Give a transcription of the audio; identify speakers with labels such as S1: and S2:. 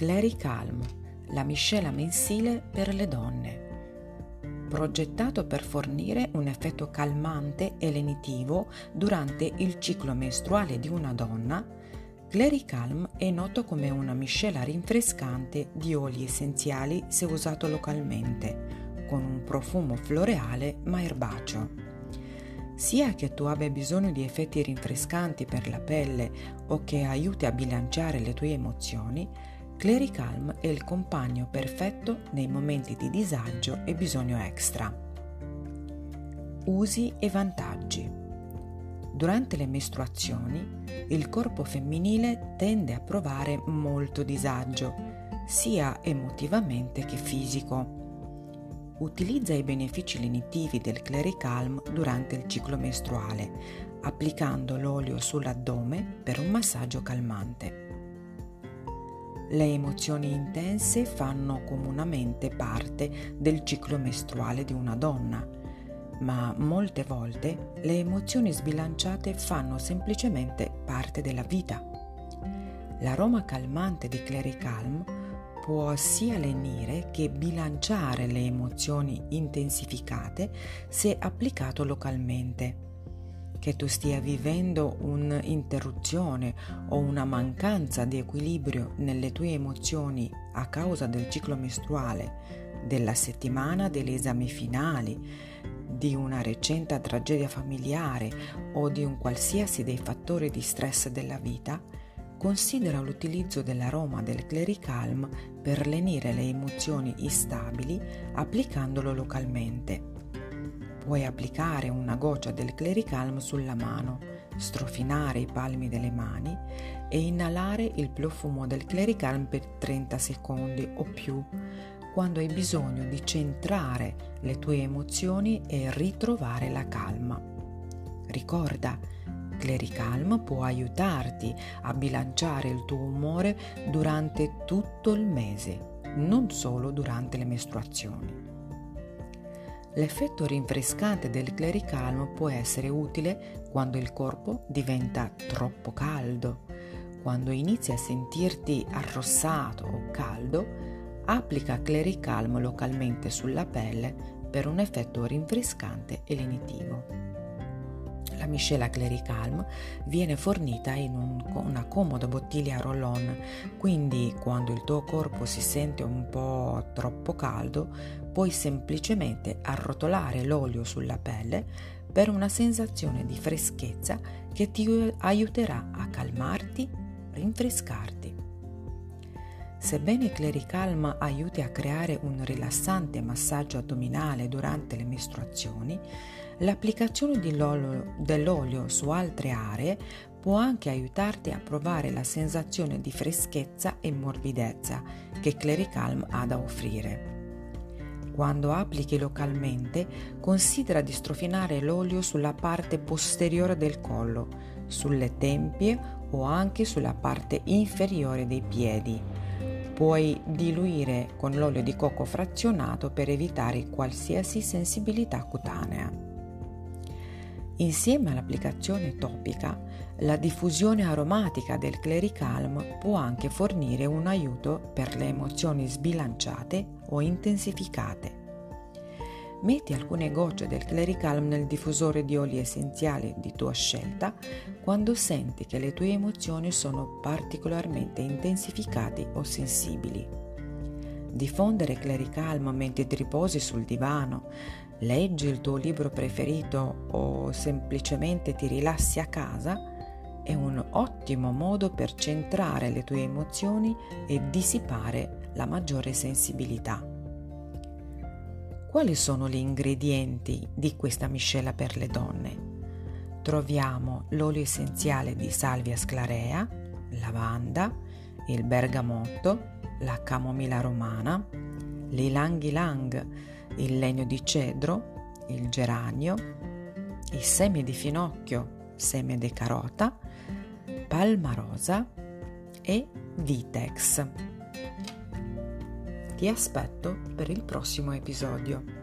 S1: Clary Calm, la miscela mensile per le donne. Progettato per fornire un effetto calmante e lenitivo durante il ciclo mestruale di una donna, Clary Calm è noto come una miscela rinfrescante di oli essenziali se usato localmente, con un profumo floreale ma erbaceo. Sia che tu abbia bisogno di effetti rinfrescanti per la pelle o che aiuti a bilanciare le tue emozioni, Clary Calm è il compagno perfetto nei momenti di disagio e bisogno extra. Usi e vantaggi. Durante le mestruazioni, il corpo femminile tende a provare molto disagio, sia emotivamente che fisico utilizza i benefici lenitivi del Clericalm durante il ciclo mestruale, applicando l'olio sull'addome per un massaggio calmante. Le emozioni intense fanno comunemente parte del ciclo mestruale di una donna, ma molte volte le emozioni sbilanciate fanno semplicemente parte della vita. L'aroma calmante di Clericalm può sia lenire che bilanciare le emozioni intensificate se applicato localmente. Che tu stia vivendo un'interruzione o una mancanza di equilibrio nelle tue emozioni a causa del ciclo mestruale, della settimana degli esami finali, di una recente tragedia familiare o di un qualsiasi dei fattori di stress della vita, considera l'utilizzo dell'aroma del clericalm per lenire le emozioni instabili applicandolo localmente. Puoi applicare una goccia del clericalm sulla mano, strofinare i palmi delle mani e inalare il profumo del clericalm per 30 secondi o più quando hai bisogno di centrare le tue emozioni e ritrovare la calma. Ricorda, Clericalm può aiutarti a bilanciare il tuo umore durante tutto il mese, non solo durante le mestruazioni. L'effetto rinfrescante del Clericalm può essere utile quando il corpo diventa troppo caldo. Quando inizi a sentirti arrossato o caldo, applica Clericalm localmente sulla pelle per un effetto rinfrescante e lenitivo. La miscela Clericalm viene fornita in un, una comoda bottiglia roll-on, quindi quando il tuo corpo si sente un po' troppo caldo, puoi semplicemente arrotolare l'olio sulla pelle per una sensazione di freschezza che ti aiuterà a calmarti, rinfrescarti. Sebbene Clericalm aiuti a creare un rilassante massaggio addominale durante le mestruazioni, L'applicazione dell'olio su altre aree può anche aiutarti a provare la sensazione di freschezza e morbidezza che Clericalm ha da offrire. Quando applichi localmente, considera di strofinare l'olio sulla parte posteriore del collo, sulle tempie o anche sulla parte inferiore dei piedi. Puoi diluire con l'olio di cocco frazionato per evitare qualsiasi sensibilità cutanea. Insieme all'applicazione topica, la diffusione aromatica del Clericalm può anche fornire un aiuto per le emozioni sbilanciate o intensificate. Metti alcune gocce del Clericalm nel diffusore di oli essenziali di tua scelta quando senti che le tue emozioni sono particolarmente intensificate o sensibili. Diffondere Clericalm mentre ti riposi sul divano, leggi il tuo libro preferito o semplicemente ti rilassi a casa, è un ottimo modo per centrare le tue emozioni e dissipare la maggiore sensibilità. Quali sono gli ingredienti di questa miscela per le donne? Troviamo l'olio essenziale di salvia sclarea, lavanda, il bergamotto, la camomilla romana, l'ilang ilang, il legno di cedro, il geranio, i semi di finocchio, seme di carota, palma rosa e Vitex. Ti aspetto per il prossimo episodio.